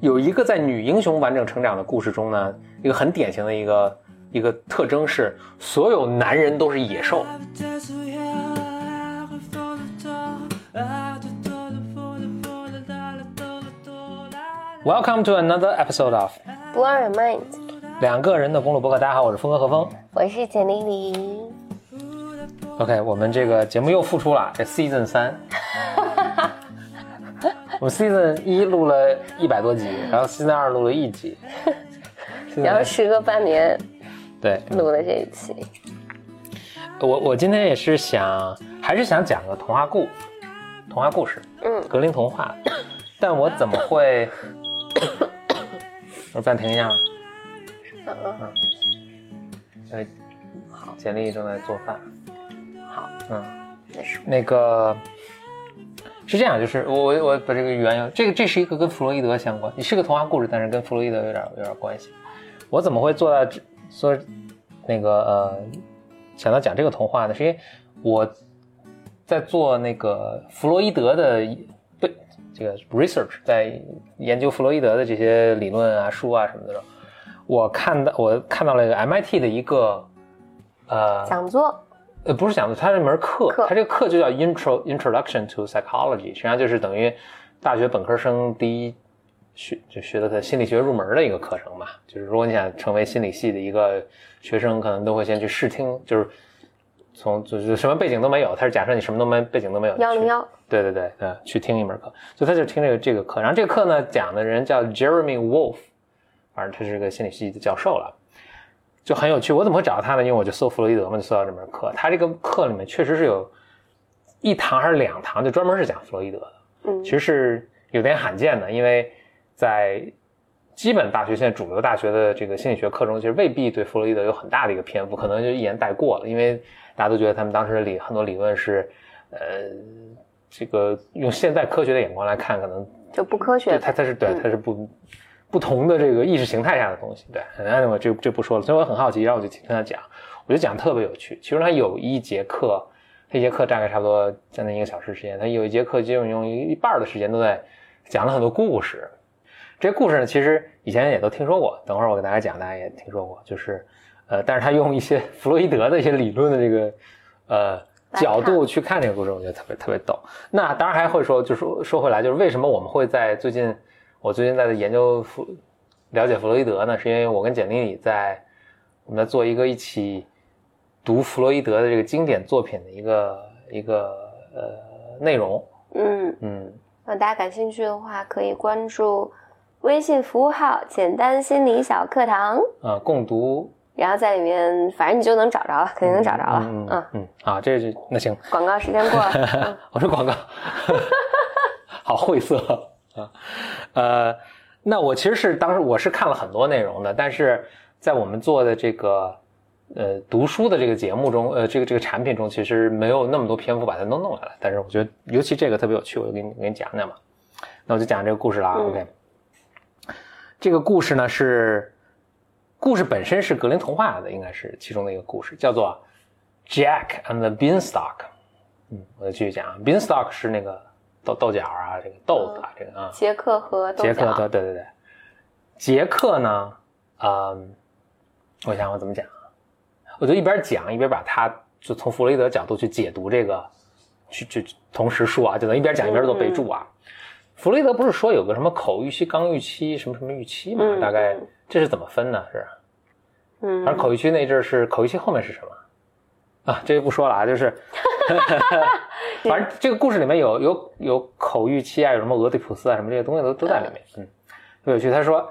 有一个在女英雄完整成长的故事中呢，一个很典型的一个一个特征是，所有男人都是野兽。Welcome to another episode of Blow Your Mind，两个人的公路博客。大家好，我是峰哥何峰。我是简丽丽。OK，我们这个节目又复出了，这 Season 三。我们 Season 一录了一百多集，然后 Season 二录了一集，然后时隔半年对，录了这一期，我我今天也是想，还是想讲个童话故，童话故事，嗯。格林童话，但我怎么会？我暂停一下，嗯。嗯，因为好，简历正在做饭，好，嗯，那个是这样，就是我我我把这个缘由，这个这是一个跟弗洛伊德相关，你是个童话故事，但是跟弗洛伊德有点有点关系。我怎么会做到这说那个呃想到讲这个童话呢？是因为我在做那个弗洛伊德的对这个 research，在研究弗洛伊德的这些理论啊、书啊什么的时候，我看到我看到了一个 MIT 的一个呃讲座，呃，不是讲的，它是一门课，课它这个课就叫 Intro Introduction to Psychology，实际上就是等于大学本科生第一学就学的他心理学入门的一个课程嘛。就是如果你想成为心理系的一个学生，可能都会先去试听，就是从就是什么背景都没有，他是假设你什么都没背景都没有，去幺零幺，对对对，嗯，去听一门课，所以他就听这个这个课，然后这个课呢讲的人叫 Jeremy Wolf，反正他是个心理系的教授了，就很有趣。我怎么会找到他呢？因为我就搜弗洛伊德嘛，就搜到这门课。他这个课里面确实是有一堂还是两堂，就专门是讲弗洛伊德的，嗯其实是有点罕见的，因为在基本大学现在主流大学的这个心理学课中，其实未必对弗洛伊德有很大的一个篇幅，可能就一言带过了，因为大家都觉得他们当时的理很多理论是，呃，这个用现在科学的眼光来看，可能就不科学对，它它是对嗯它是不不同的这个意识形态下的东西。对，那我这这不说了，所以我很好奇，然后我就听他讲，我就讲特别有趣。其中他有一节课，这节课大概差不多将近一个小时时间，他有一节课基本用一一半的时间都在讲了很多故事。这些故事呢，其实以前也都听说过，等会儿我给大家讲，大家也听说过，就是呃，但是他用一些弗洛伊德的一些理论的这个呃角度去看这个故事，我觉得特别特别逗。那当然还会说，就说说回来，就是为什么我们会在最近，我最近在研究弗了解弗洛伊德呢？是因为我跟简历里在我们在做一个一起读弗洛伊德的这个经典作品的一个一个呃内容，嗯，嗯，那大家感兴趣的话，可以关注微信服务号“简单心理小课堂啊，共读”，然后在里面，反正你就能找着了，肯定能找着了。嗯嗯，嗯，啊，这是那行，广告时间过了，嗯。我说广告，好晦涩啊。呃，那我其实是当时我是看了很多内容的，但是在我们做的这个呃读书的这个节目中，呃，这个这个产品中，其实没有那么多篇幅把它都弄来了。但是我觉得，尤其这个特别有趣，我就给你给你讲讲嘛。那我就讲这个故事了啊。嗯 OK，这个故事呢是故事本身是格林童话的，应该是其中的一个故事，叫做 Jack and the Beanstalk。嗯，我就继续讲啊，Beanstalk 是那个豆豆角啊，这个豆子啊，这个啊，杰克和豆杰克角，对对对对，杰克呢，嗯，我想我怎么讲啊？我就一边讲一边把他就从弗洛伊德角度去解读这个，去去同时说啊，就能一边讲一边做备注啊。弗洛伊德不是说有个什么口预期、刚预期、什么什么预期嘛？嗯大概嗯这是怎么分呢？是，嗯，而口预期那阵儿是口预期后面是什么？啊，这就不说了啊，就是，反正这个故事里面有有有口欲期啊，有什么俄狄浦斯啊，什么这些东西都都在里面，嗯，特别有趣。他说，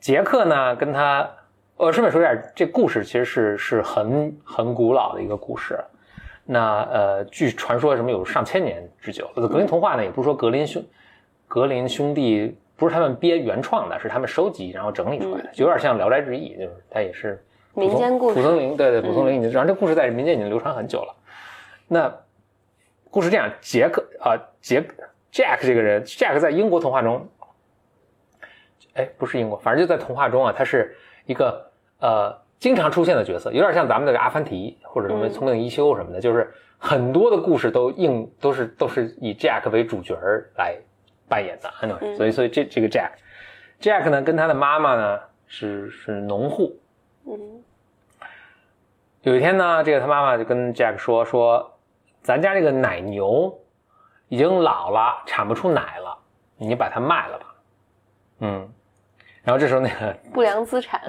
杰克呢跟他，呃，顺便说一下，这故事其实是是很很古老的一个故事，那呃，据传说什么有上千年之久。格林童话呢，也不是说格林兄格林兄弟不是他们编原创的，是他们收集然后整理出来的，就有点像《聊斋志异》，就是它也是民间故事蒲松龄对对，蒲松龄已经，然后这故事在民间已经流传很久了。那故事这样，杰克啊，杰 Jack 这个人，Jack 在英国童话中，哎，不是英国，反正就在童话中啊，他是一个呃经常出现的角色，有点像咱们的阿凡提或者什么聪明一休什么的，就是很多的故事都应都是都是以 Jack 为主角来扮演的。Anyway，所以所以这这个 Jack，Jack 呢跟他的妈妈呢是是农户。嗯。有一天呢，这个他妈妈就跟 Jack 说说，咱家这个奶牛已经老了，产不出奶了，你把它卖了吧。嗯，然后这时候那个不良资产，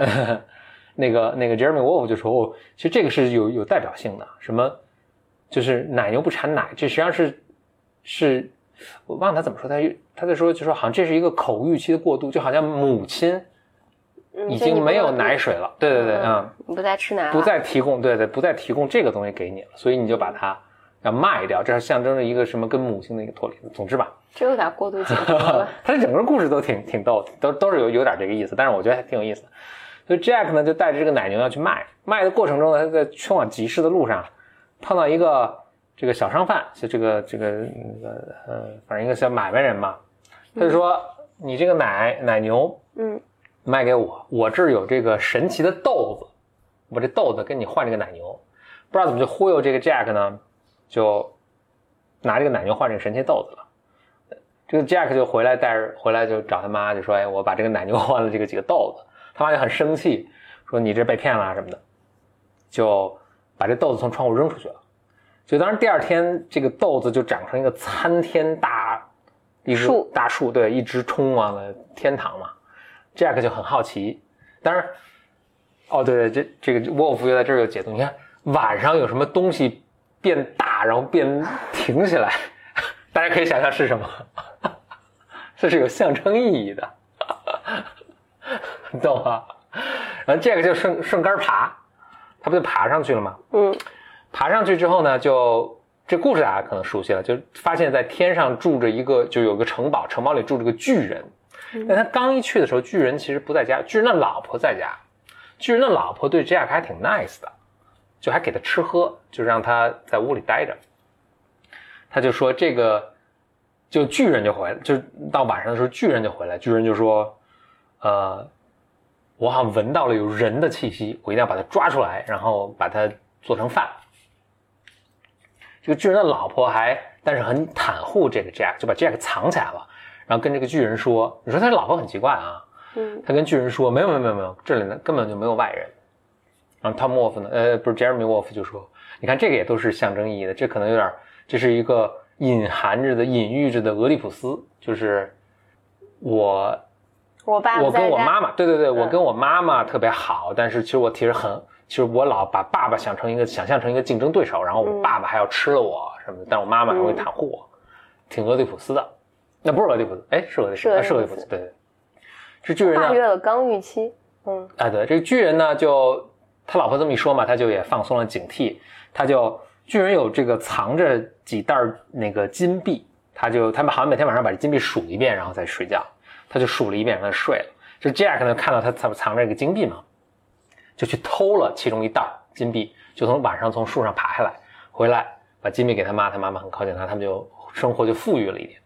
那个那个 Jeremy Wolf 就说哦，其实这个是有有代表性的，什么就是奶牛不产奶，这实际上是是我忘了他怎么说，他他在说就说好像这是一个口欲期的过渡，就好像母亲。已经没有奶水了，对对对，嗯，不再吃奶，不再提供，对对，不再提供这个东西给你了，所以你就把它要卖掉，这是象征着一个什么跟母亲的一个脱离。总之吧，这有点过度解读了。它整个故事都挺挺逗，都都是有有点这个意思，但是我觉得还挺有意思的。所以 Jack 呢就带着这个奶牛要去卖，卖的过程中呢，他在去往集市的路上碰到一个这个小商贩，就这个这个那个呃，反正一个小买卖人嘛，他就说你这个奶奶牛，嗯。卖给我，我这儿有这个神奇的豆子，我这豆子跟你换这个奶牛，不知道怎么就忽悠这个 Jack 呢，就拿这个奶牛换这个神奇豆子了。这个 Jack 就回来带着回来就找他妈，就说：“哎，我把这个奶牛换了这个几个豆子。”他妈就很生气，说：“你这被骗了什么的。”就把这豆子从窗户扔出去了。就当然第二天，这个豆子就长成一个参天大一树大树，对，一直冲往了天堂嘛。Jack 就很好奇，当然，哦对对，这这个沃夫又在这儿有解读。你看晚上有什么东西变大，然后变挺起来，大家可以想象是什么？这是有象征意义的，你懂吗？然后 Jack 就顺顺杆爬，他不就爬上去了吗？嗯，爬上去之后呢，就这故事大家可能熟悉了，就发现在天上住着一个，就有个城堡，城堡里住着个巨人。但他刚一去的时候，巨人其实不在家，巨人的老婆在家。巨人的老婆对 Jack 还挺 nice 的，就还给他吃喝，就让他在屋里待着。他就说这个，就巨人就回来，就到晚上的时候，巨人就回来。巨人就说：“呃，我好像闻到了有人的气息，我一定要把他抓出来，然后把他做成饭。”这个巨人的老婆还，但是很袒护这个 Jack，就把 Jack 藏起来了。然后跟这个巨人说：“你说他老婆很奇怪啊。”嗯，他跟巨人说：“没有没有没有没有，这里呢根本就没有外人。”然后 Tom Wolf 呢，呃，不是 Jeremy Wolf 就说：“你看这个也都是象征意义的，这可能有点，这是一个隐含着的、隐喻着的俄狄浦斯，就是我，我爸，我跟我妈妈，对对对，我跟我妈妈特别好，但是其实我其实很，其实我老把爸爸想成一个想象成一个竞争对手，然后我爸爸还要吃了我什么的，但我妈妈还会袒护我，挺俄狄浦斯的。”那不是俄狄浦斯，哎，是俄狄，是俄狄浦斯，对对。这巨人跨越了刚预期，嗯，哎，对，这个巨人呢，就他老婆这么一说嘛，他就也放松了警惕，他就巨人有这个藏着几袋那个金币，他就他们好像每天晚上把这金币数一遍，然后再睡觉，他就数了一遍，然后睡了。这 Jack 呢看到他藏藏着这个金币嘛，就去偷了其中一袋金币，就从晚上从树上爬下来，回来把金币给他妈，他妈妈很靠近他，他们就生活就富裕了一点。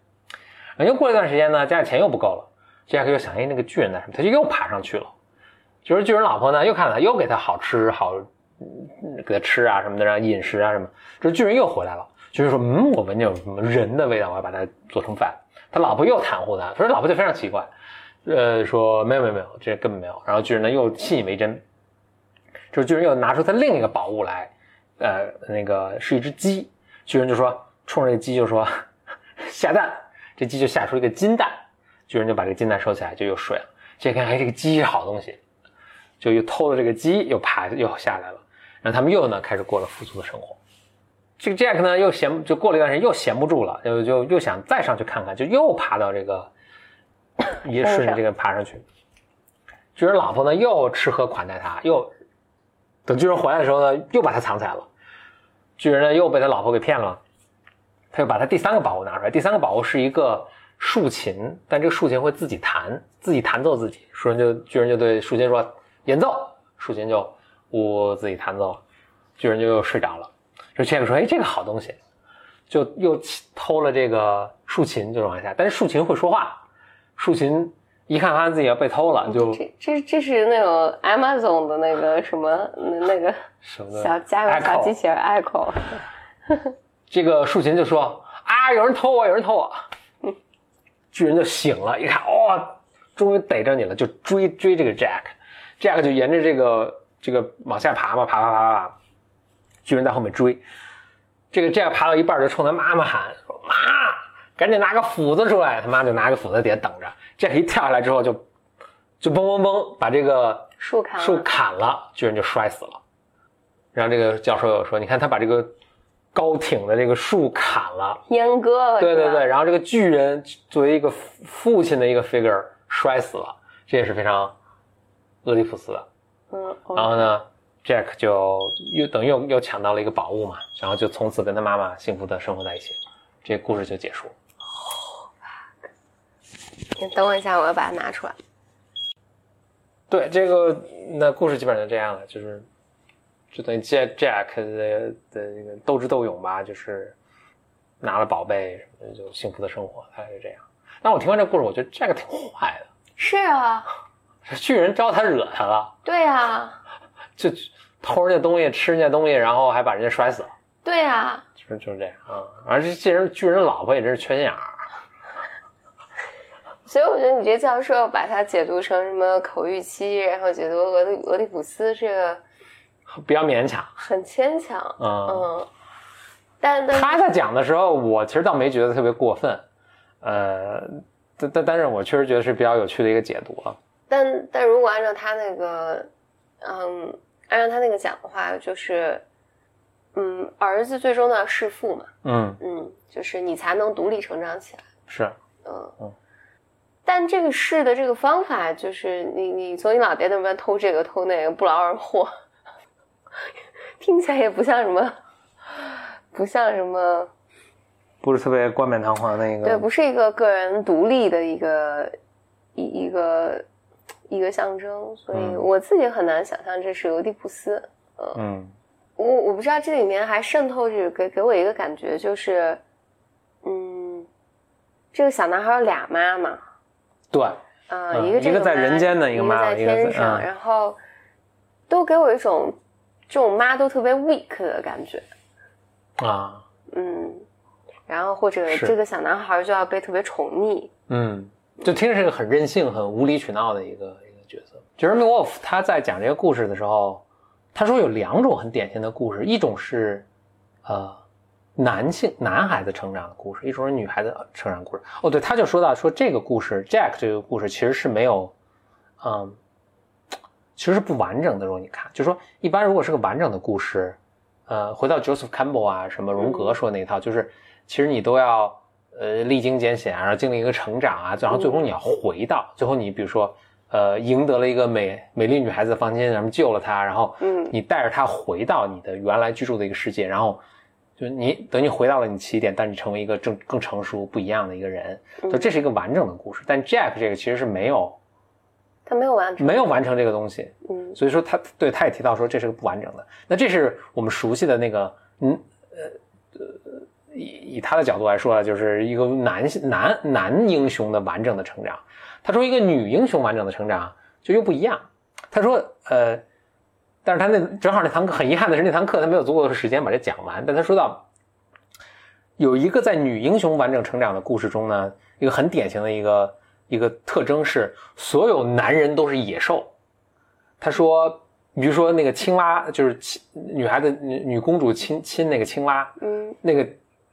又过一段时间呢，家里钱又不够了，Jack 又想，哎，那个巨人在什么？他就又爬上去了。就是巨人老婆呢，又看了，又给他好吃好，给他吃啊什么的，让饮食啊什么。这巨人又回来了，巨人说，嗯，我闻见有什么人的味道，我要把它做成饭。他老婆又袒护他，所以老婆就非常奇怪，呃，说没有没有没有，这根本没有。然后巨人呢又信以为真，就是巨人又拿出他另一个宝物来，呃，那个是一只鸡。巨人就说，冲着这鸡就说，下蛋。这鸡就下出一个金蛋，巨人就把这个金蛋收起来，就又睡了。这看，哎，这个鸡是好东西，就又偷了这个鸡，又爬又下来了。然后他们又呢开始过了富足的生活。这个 Jack 呢又闲，就过了一段时间又闲不住了，就就又想再上去看看，就又爬到这个，也顺着这个爬上去。巨人老婆呢又吃喝款待他，又等巨人回来的时候呢又把他藏起来了。巨人呢又被他老婆给骗了。他又把他第三个宝物拿出来，第三个宝物是一个竖琴，但这个竖琴会自己弹，自己弹奏自己。树人就巨人就对竖琴说演奏，竖琴就呜自己弹奏，巨人就又睡着了。就杰克说：“哎，这个好东西。”就又偷了这个竖琴，就是往下。但是竖琴会说话，竖琴一看发现自己要被偷了，就这这这是那种 Amazon 的那个什么那那个什么小家用小机器人 Echo，这个竖琴就说啊，有人偷我，有人偷我。巨人就醒了，一看，哦，终于逮着你了，就追追这个 Jack，Jack 就沿着这个这个往下爬嘛，爬爬爬爬爬，巨人在后面追。这个 Jack 爬到一半就冲他妈妈喊说：“妈，赶紧拿个斧子出来！”他妈就拿个斧子在底下等着。Jack 一跳下来之后就就嘣嘣嘣把这个树砍了树砍了，巨人就摔死了。然后这个教授又说：“你看他把这个高挺的这个树砍了。”阉割了，对对对，，然后这个巨人作为一个父父亲的一个 figure 摔死了，这也是非常俄狄浦斯的。嗯，然后呢，Jack 就又等于又又抢到了一个宝物嘛，然后就从此跟他妈妈幸福的生活在一起，这个故事就结束。你等我一下，我要把它拿出来。对，这个那故事基本上就这样了，就是就等于 Jack Jack 的的这个斗智斗勇吧，就是拿了宝贝，什么的就幸福的生活，大概是这样。但我听完这故事，我觉得 Jack 挺坏的。是啊，巨人招他惹他了，对啊，就偷人家东西，吃人家东西，然后还把人家摔死了，对啊，就是就是这样啊。而且这人巨人老婆也真是缺心眼儿，所以我觉得你这教授把它解读成什么口欲期，然后解读俄狄俄狄浦斯，这个比较勉强。很牵强。嗯，嗯，但但他在讲的时候，我其实倒没觉得特别过分，呃，但但但是我确实觉得是比较有趣的一个解读了。但但如果按照他那个，嗯，按照他那个讲的话，就是，嗯，儿子最终要弑父嘛，嗯，嗯，就是你才能独立成长起来，是，嗯嗯。但这个试的这个方法，就是你你从你老爹那边偷这个偷那个，不劳而获，听起来也不像什么，不像什么，不是特别冠冕堂皇的一个。对，不是一个个人独立的一个一一个一个象征，所以嗯。我自己很难想象这是俄狄浦斯。嗯。我我不知道这里面还渗透着给给我一个感觉，就是，嗯，这个小男孩有俩妈妈，对，啊、嗯一个这一个在人间的一个一妈一个在天上，嗯。然后都给我一种这种妈都特别 weak 的感觉，啊，嗯，然后或者这个小男孩就要被特别宠溺，嗯，就听着是个很任性、很无理取闹的一个一个角色。Jeremy Wolf 他在讲这个故事的时候，他说有两种很典型的故事，一种是呃男性男孩子成长的故事，一种是女孩子成长故事。哦，对，他就说到说这个故事 Jack 这个故事其实是没有，嗯，其实是不完整的。如果你看，就说一般如果是个完整的故事，呃，回到 Joseph Campbell 啊，什么荣格说那一套，就是其实你都要呃历经艰险，然后经历一个成长啊，然后最后你要回到，最后你比如说呃赢得了一个美美丽女孩子的芳心，然后救了她，然后嗯你带着她回到你的原来居住的一个世界，然后就你等你回到了你起点，但你成为一个更更成熟不一样的一个人，嗯就这是一个完整的故事。但 Jack 这个其实是没有他没有完成，没有完成这个东西，嗯所以说他对他也提到说这是个不完整的。那这是我们熟悉的那个，嗯呃呃，以以他的角度来说啊，就是一个男男男英雄的完整的成长。他说一个女英雄完整的成长就又不一样。他说呃，但是他那正好那堂课很遗憾的是那堂课他没有足够的时间把这讲完。但他说到有一个在女英雄完整成长的故事中呢，一个很典型的一个一个特征是所有男人都是野兽。他说，比如说那个青蛙，就是亲女孩子女女公主亲亲那个青蛙，嗯那个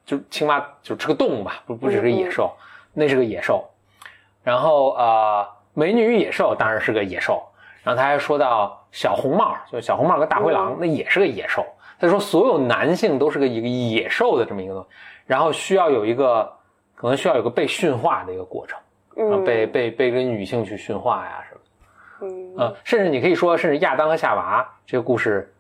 就青蛙就是个动物吧，不不只是个野兽，那是个野兽。然后呃，美女与野兽当然是个野兽。然后他还说到小红帽，就小红帽跟大灰狼，嗯那也是个野兽。他说所有男性都是个一个野兽的这么一个东西，然后需要有一个可能需要有个被驯化的一个过程，然后嗯被被被跟女性去驯化呀什么的。嗯呃，甚至你可以说，甚至亚当和夏娃这个故事，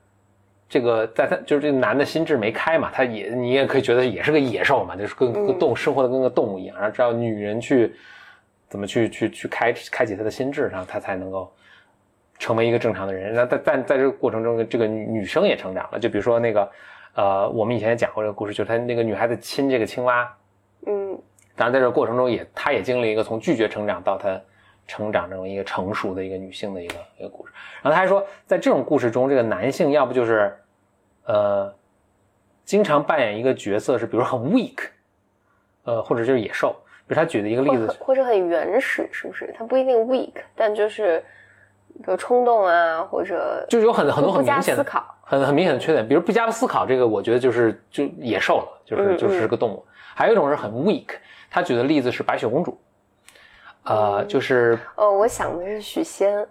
这个在他就是这个男的心智没开嘛，他也你也可以觉得也是个野兽嘛，就是跟个动物生活的跟个动物一样，然后只要女人去怎么去去去开开启他的心智，然后他才能够成为一个正常的人。那但但在这个过程中，这个女女生也成长了，就比如说那个呃，我们以前也讲过这个故事，就是他那个女孩子亲这个青蛙，嗯当然在这个过程中也她也经历一个从拒绝成长到她成长这种一个成熟的一个女性的一个一个故事。然后他还说，在这种故事中，这个男性要不就是呃经常扮演一个角色是，比如很 weak，呃或者就是野兽。比如他举的一个例子，或者很原始，是不是？他不一定 weak，但就是比如冲动啊，或者就是有很很多很明显的思考，很很明显的缺点。比如不加思考，这个我觉得就是就野兽了，就是就是个动物。还有一种是很 weak，他举的例子是白雪公主，呃，就是哦，我想的是许仙。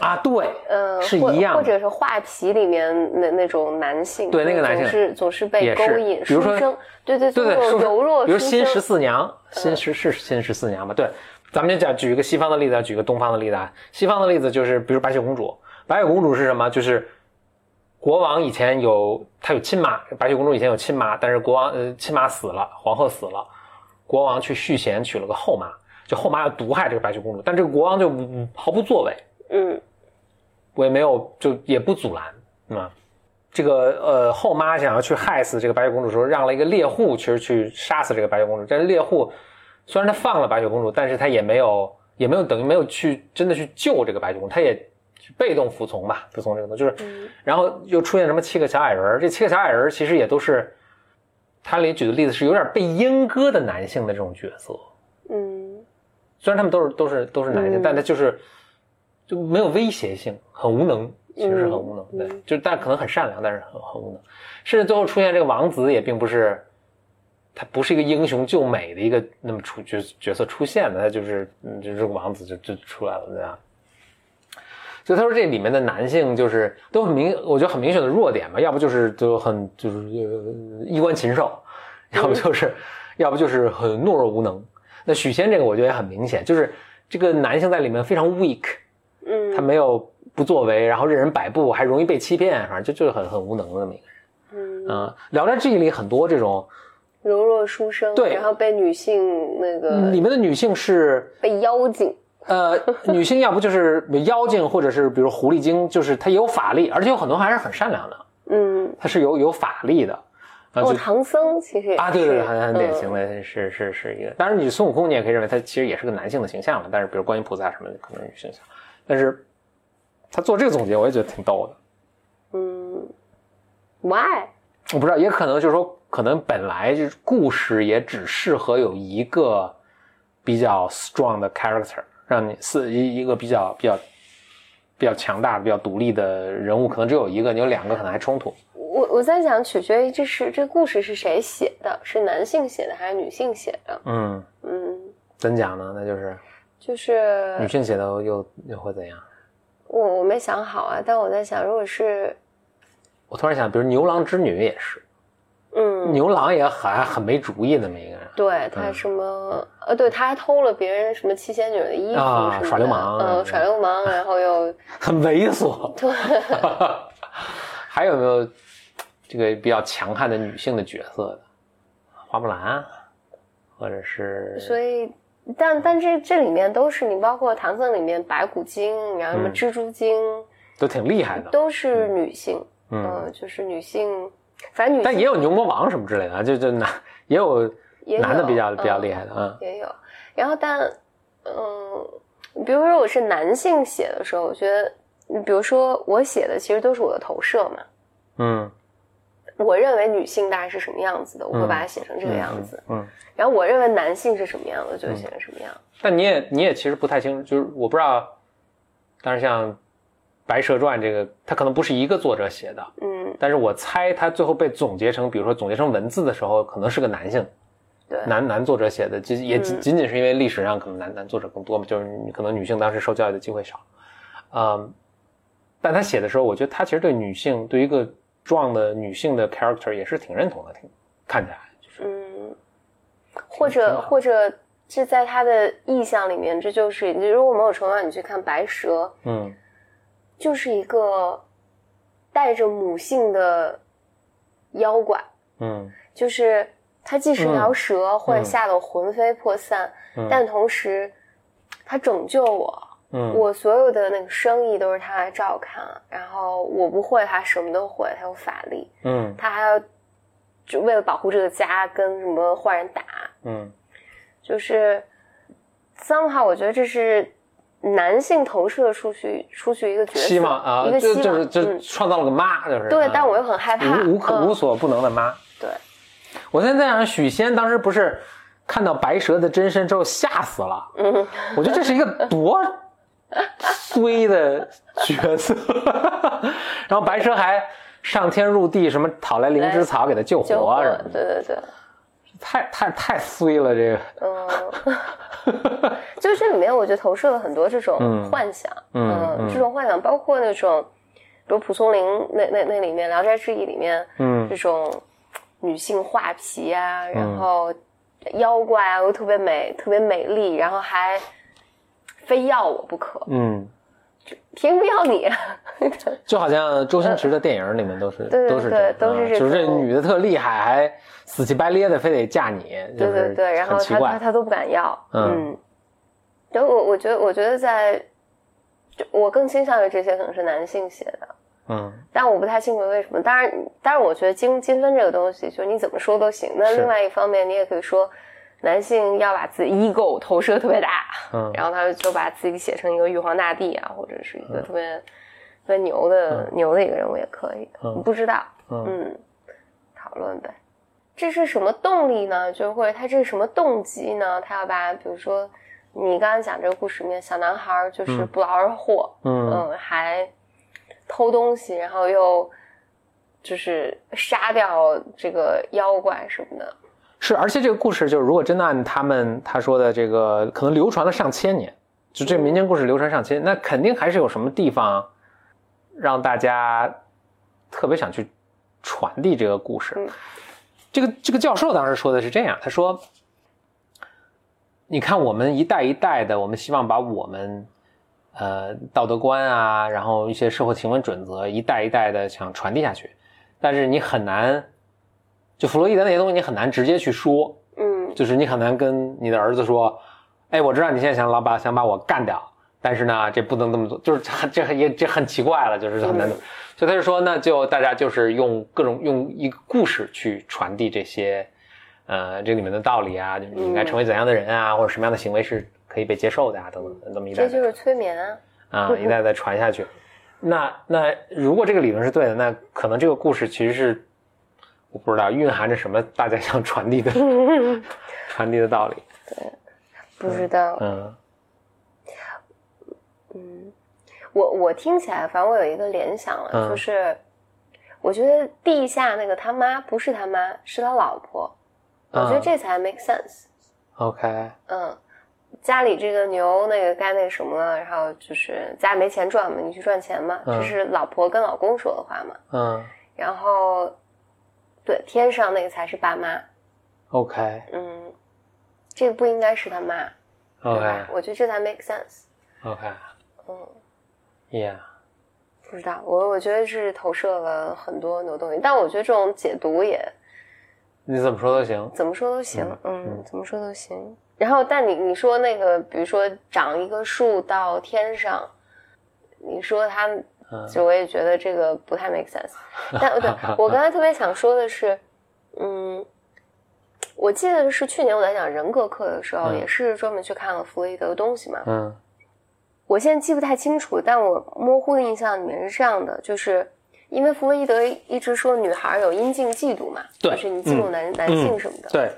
啊，对，呃，是一样，或者是画皮里面那那种男性，对那个男性是总是被勾引，比如说，对对对对，柔弱，比如新十四娘，新十是新十四娘吧？对，咱们就讲举一个西方的例子，举个东方的例子啊。西方的例子就是，比如白雪公主，白雪公主是什么？就是国王以前有他有亲妈，白雪公主以前有亲妈，但是国王呃亲妈死了，皇后死了，国王去续弦娶了个后妈，就后妈要毒害这个白雪公主，但这个国王就毫不作为。嗯，我也没有，就也不阻拦，啊，这个呃后妈想要去害死这个白雪公主的时候，让了一个猎户，其实去杀死这个白雪公主。但是猎户虽然他放了白雪公主，但是他也没有，也没有等于没有去真的去救这个白雪公主，他也被动服从吧，服从这个东西。就是，然后又出现什么七个小矮人这七个小矮人其实也都是，他里举的例子是有点被阉割的男性的这种角色。嗯，虽然他们都是都是都是男性，但他就是。就没有威胁性，很无能，其实是很无能。对，就但可能很善良，但是很很无能。甚至最后出现这个王子，也并不是，他不是一个英雄救美的一个那么出角角色出现的，他就是嗯，就是个王子就就出来了对吧？所以他说这里面的男性就是都很明，我觉得很明显的弱点吧，要不就是就很就是衣冠禽兽，要不就是要不就是很懦弱无能。那许仙这个我觉得也很明显，就是这个男性在里面非常 weak。嗯，他没有不作为，然后任人摆布，还容易被欺骗，反正就就是很很无能的那么一个人。嗯，《聊斋志异》里很多这种柔弱书生，对，然后被女性那个里面的女性是被妖精，呃，女性要不就是妖精，或者是比如狐狸精，就是她有法力，而且有很多还是很善良的。嗯，她是有有法力的。哦，唐僧其实啊，对对对，很很典型的是是是一个。当然，你孙悟空你也可以认为他其实也是个男性的形象嘛，但是比如观音菩萨什么的，可能是女性像。但是，他做这个总结，我也觉得挺逗的。嗯，Why？我不知道，也可能就是说，可能本来就是故事也只适合有一个比较 strong 的 character，让你是一一个比较比较比较强大的、比较独立的人物，可能只有一个，你有两个可能还冲突。我我在想，取决于这是这故事是谁写的，是男性写的还是女性写的？嗯嗯，怎讲呢？那就是。就是女性写的又又会怎样？我我没想好啊，但我在想，如果是，我突然想，比如牛郎织女也是，嗯，牛郎也很很没主意那么一个人，对他什么呃，对他还偷了别人什么七仙女的衣服啊，耍流氓，嗯，耍流氓，然后又 很猥琐，对，还有没有这个比较强悍的女性的角色的？花木兰，或者是所以。但但这这里面都是你，包括唐僧里面白骨精，然后什么蜘蛛精，都挺厉害的，都是女性，嗯，就是女性，反正女，但也有牛魔王什么之类的，就就男也有男的比较比较厉害的，嗯，也有。然后但嗯，比如说我是男性写的时候，我觉得，比如说我写的其实都是我的投射嘛，嗯。我认为女性大概是什么样子的，我会把它写成这个样子。嗯，然后我认为男性是什么样的，就写成什么样。但你也你也其实不太清楚，就是我不知道。但是像《白蛇传》这个，它可能不是一个作者写的。嗯。但是我猜它最后被总结成，比如说总结成文字的时候，可能是个男性。对。男男作者写的，仅也仅仅仅是因为历史上可能男男作者更多嘛，就是可能女性当时受教育的机会少。嗯。但他写的时候，我觉得他其实对女性，对一个。壮的女性的 character 也是挺认同的，挺看起来就是，嗯，或者或者是在他的意象里面，这就是你如果没有重阳，你去看白蛇，嗯，就是一个带着母性的妖怪，嗯，就是它既是条蛇，或者吓得我魂飞魄散，但同时它拯救我。我所有的那个生意都是他来照看，然后我不会，他什么都会，他有法力，嗯，他还要就为了保护这个家跟什么坏人打，嗯，就是 somehow 我觉得这是男性投射出去出去一个角色，希望啊，一个希望，就就是就嗯。创造了个妈，就是对啊，但我又很害怕，无无可嗯。无所不能的妈。对，我现在想，许仙当时不是看到白蛇的真身之后吓死了，嗯，我觉得这是一个多衰的角色，然后白蛇还上天入地，什么讨来灵芝草给他救就活什么的，对对对，太太太衰了这个。嗯，就是这里面我觉得投射了很多这种嗯。幻想，嗯嗯这种幻想包括那种，比如蒲松龄那那那里面《聊斋志异》里面，嗯。这种女性画皮啊，然后妖怪啊又特别美，特别美丽，然后还非要我不可，嗯，凭什么要你？就好像周星驰的电影里面都是对对都是这样对都是这啊就是这女的特厉害，还死乞白咧的非得嫁你，就是对对对，然后他他他都不敢要，嗯嗯，然后我我觉得我觉得在，就我更倾向于这些可能是男性写的，嗯但我不太清楚为什么。当然，当然，我觉得金金分这个东西，就是你怎么说都行。那另外一方面，你也可以说，男性要把自己 ego 投射特别大，嗯然后他就把自己写成一个玉皇大帝啊，或者是一个特别、特别牛嗯的、牛的一个人物也可以。嗯不知道，嗯嗯，讨论呗。这是什么动力呢？就是或者他这是什么动机呢？他要把，比如说你刚刚讲这个故事里面，小男孩就是嗯不劳而获，嗯嗯，还偷东西，然后又就是杀掉这个妖怪什么的。是，而且这个故事就是，如果真的按他们他说的这个，可能流传了上千年，就这民间故事流传上千，那肯定还是有什么地方让大家特别想去传递这个故事。嗯这个这个教授当时说的是这样，他说：“你看，我们一代一代的，我们希望把我们呃道德观啊，然后一些社会行为准则，一代一代的想传递下去，但是你很难，就弗洛伊德那些东西，你很难直接去说，嗯就是你很难跟你的儿子说，哎，我知道你现在想老把想把我干掉，但是呢，这不能这么做，就是很这很也这很奇怪了，就是很难做。所以他就说，那就大家就是用各种用一个故事去传递这些，呃，这里面的道理啊，就是你应该成为怎样的人啊，或者什么样的行为是可以被接受的啊，等等，这么一代代这就是催眠啊。啊，一代代传下去。那那如果这个理论是对的，那可能这个故事其实是我不知道蕴含着什么大家想传递的 传递的道理。对不知道，嗯嗯，我我听起来，反正我有一个联想了，嗯就是我觉得地下那个他妈不是他妈，是他老婆，我觉得嗯这才 make sense。，OK，嗯，家里这个牛那个该那什么了，然后就是家里没钱赚嘛，你去赚钱嘛，嗯这是老婆跟老公说的话嘛。嗯然后，对，天上那个才是爸妈，，OK 嗯，这个不应该是他妈，对 OK 吧？我觉得这才 make sense。OK，嗯，Yeah，不知道，我我觉得是投射了很多很多东西，但我觉得这种解读也你怎么说都行。怎么说都行，嗯嗯，怎么说都行。然后，但你你说那个，比如说长一个树到天上，你说它，嗯就我也觉得这个不太 make sense。但对我刚才特别想说的是，嗯，我记得是去年我在讲人格课的时候，嗯也是专门去看了弗洛伊德的东西嘛。嗯我现在记不太清楚，但我模糊的印象里面是这样的，就是因为弗洛伊德一直说女孩有阴茎嫉妒嘛，对就是你嫉妒男、男性什么的。对，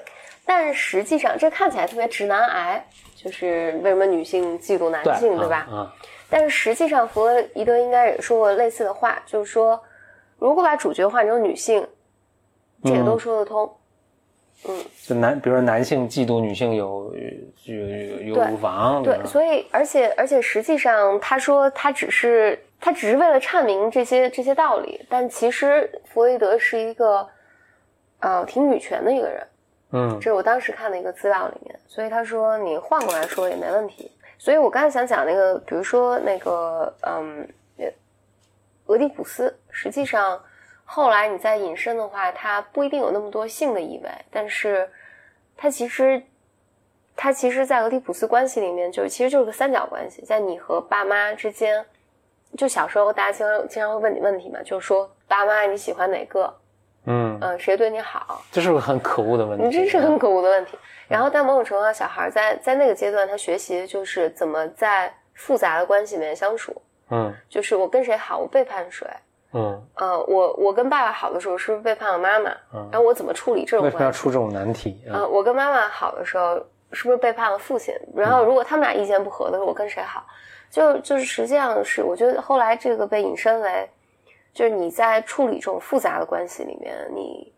但实际上这看起来特别直男癌，就是为什么女性嫉妒男对，性，对吧？嗯但是实际上弗洛伊德应该也说过类似的话，就是说，如果把主角换成女性，这个都说得通。嗯就男，比如说男性嫉妒女性有有有乳房，对所以而且而且实际上，他说他只是他只是为了阐明这些这些道理，但其实弗洛伊德是一个呃挺女权的一个人。嗯这是我当时看的一个资料里面，所以他说你换过来说也没问题。所以我刚才想讲那个，比如说那个，嗯，呃俄狄浦斯，实际上后来你再引申的话，它不一定有那么多性的意味，但是它其实，它其实，在俄狄浦斯关系里面，就其实就是个三角关系，在你和爸妈之间。就小时候大家经常经常会问你问题嘛，就是说爸妈你喜欢哪个？嗯，嗯，谁对你好，这是个很可恶的问题，你这是很可恶的问题。然后，但某种程度上，小孩在在那个阶段，他学习的就是怎么在复杂的关系里面相处。嗯就是我跟谁好，我背叛谁。嗯，呃，我我跟爸爸好的时候，是不是背叛了妈妈？嗯然后我怎么处理这种为什么要？出这种难题嗯？呃，我跟妈妈好的时候，是不是背叛了父亲？然后如果他们俩意见不合的时候，我跟谁好？就就是实际上是，我觉得后来这个被引申为，就是你在处理这种复杂的关系里面，你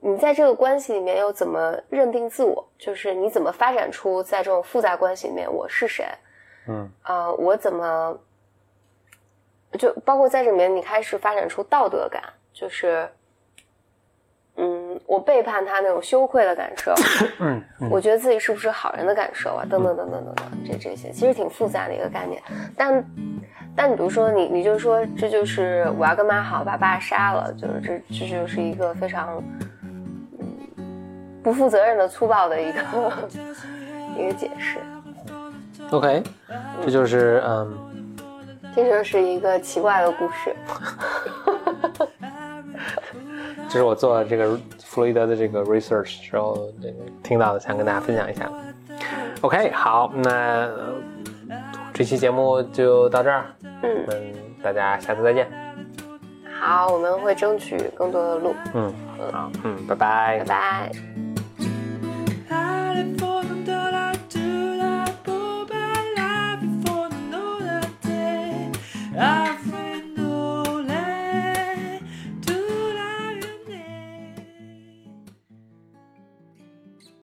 你在这个关系里面又怎么认定自我？就是你怎么发展出在这种复杂关系里面我是谁？嗯呃，我怎么就包括在这里面，你开始发展出道德感，就是，嗯，我背叛他那种羞愧的感受，嗯嗯我觉得自己是不是好人的感受啊，等等等等等等，这这些其实挺复杂的一个概念。但但你比如说你你就说这就是我要跟妈好，把爸杀了，就是这这就是一个非常嗯不负责任的粗暴的一个 一个解释。，OK，这就是嗯。这就是一个奇怪的故事。这是我做这个弗洛伊德的这个 research 时候听到的，想跟大家分享一下。OK，好，那呃这期节目就到这儿，嗯，我们大家下次再见。好，我们会争取更多的路。嗯，好，嗯，拜拜拜拜。it for them.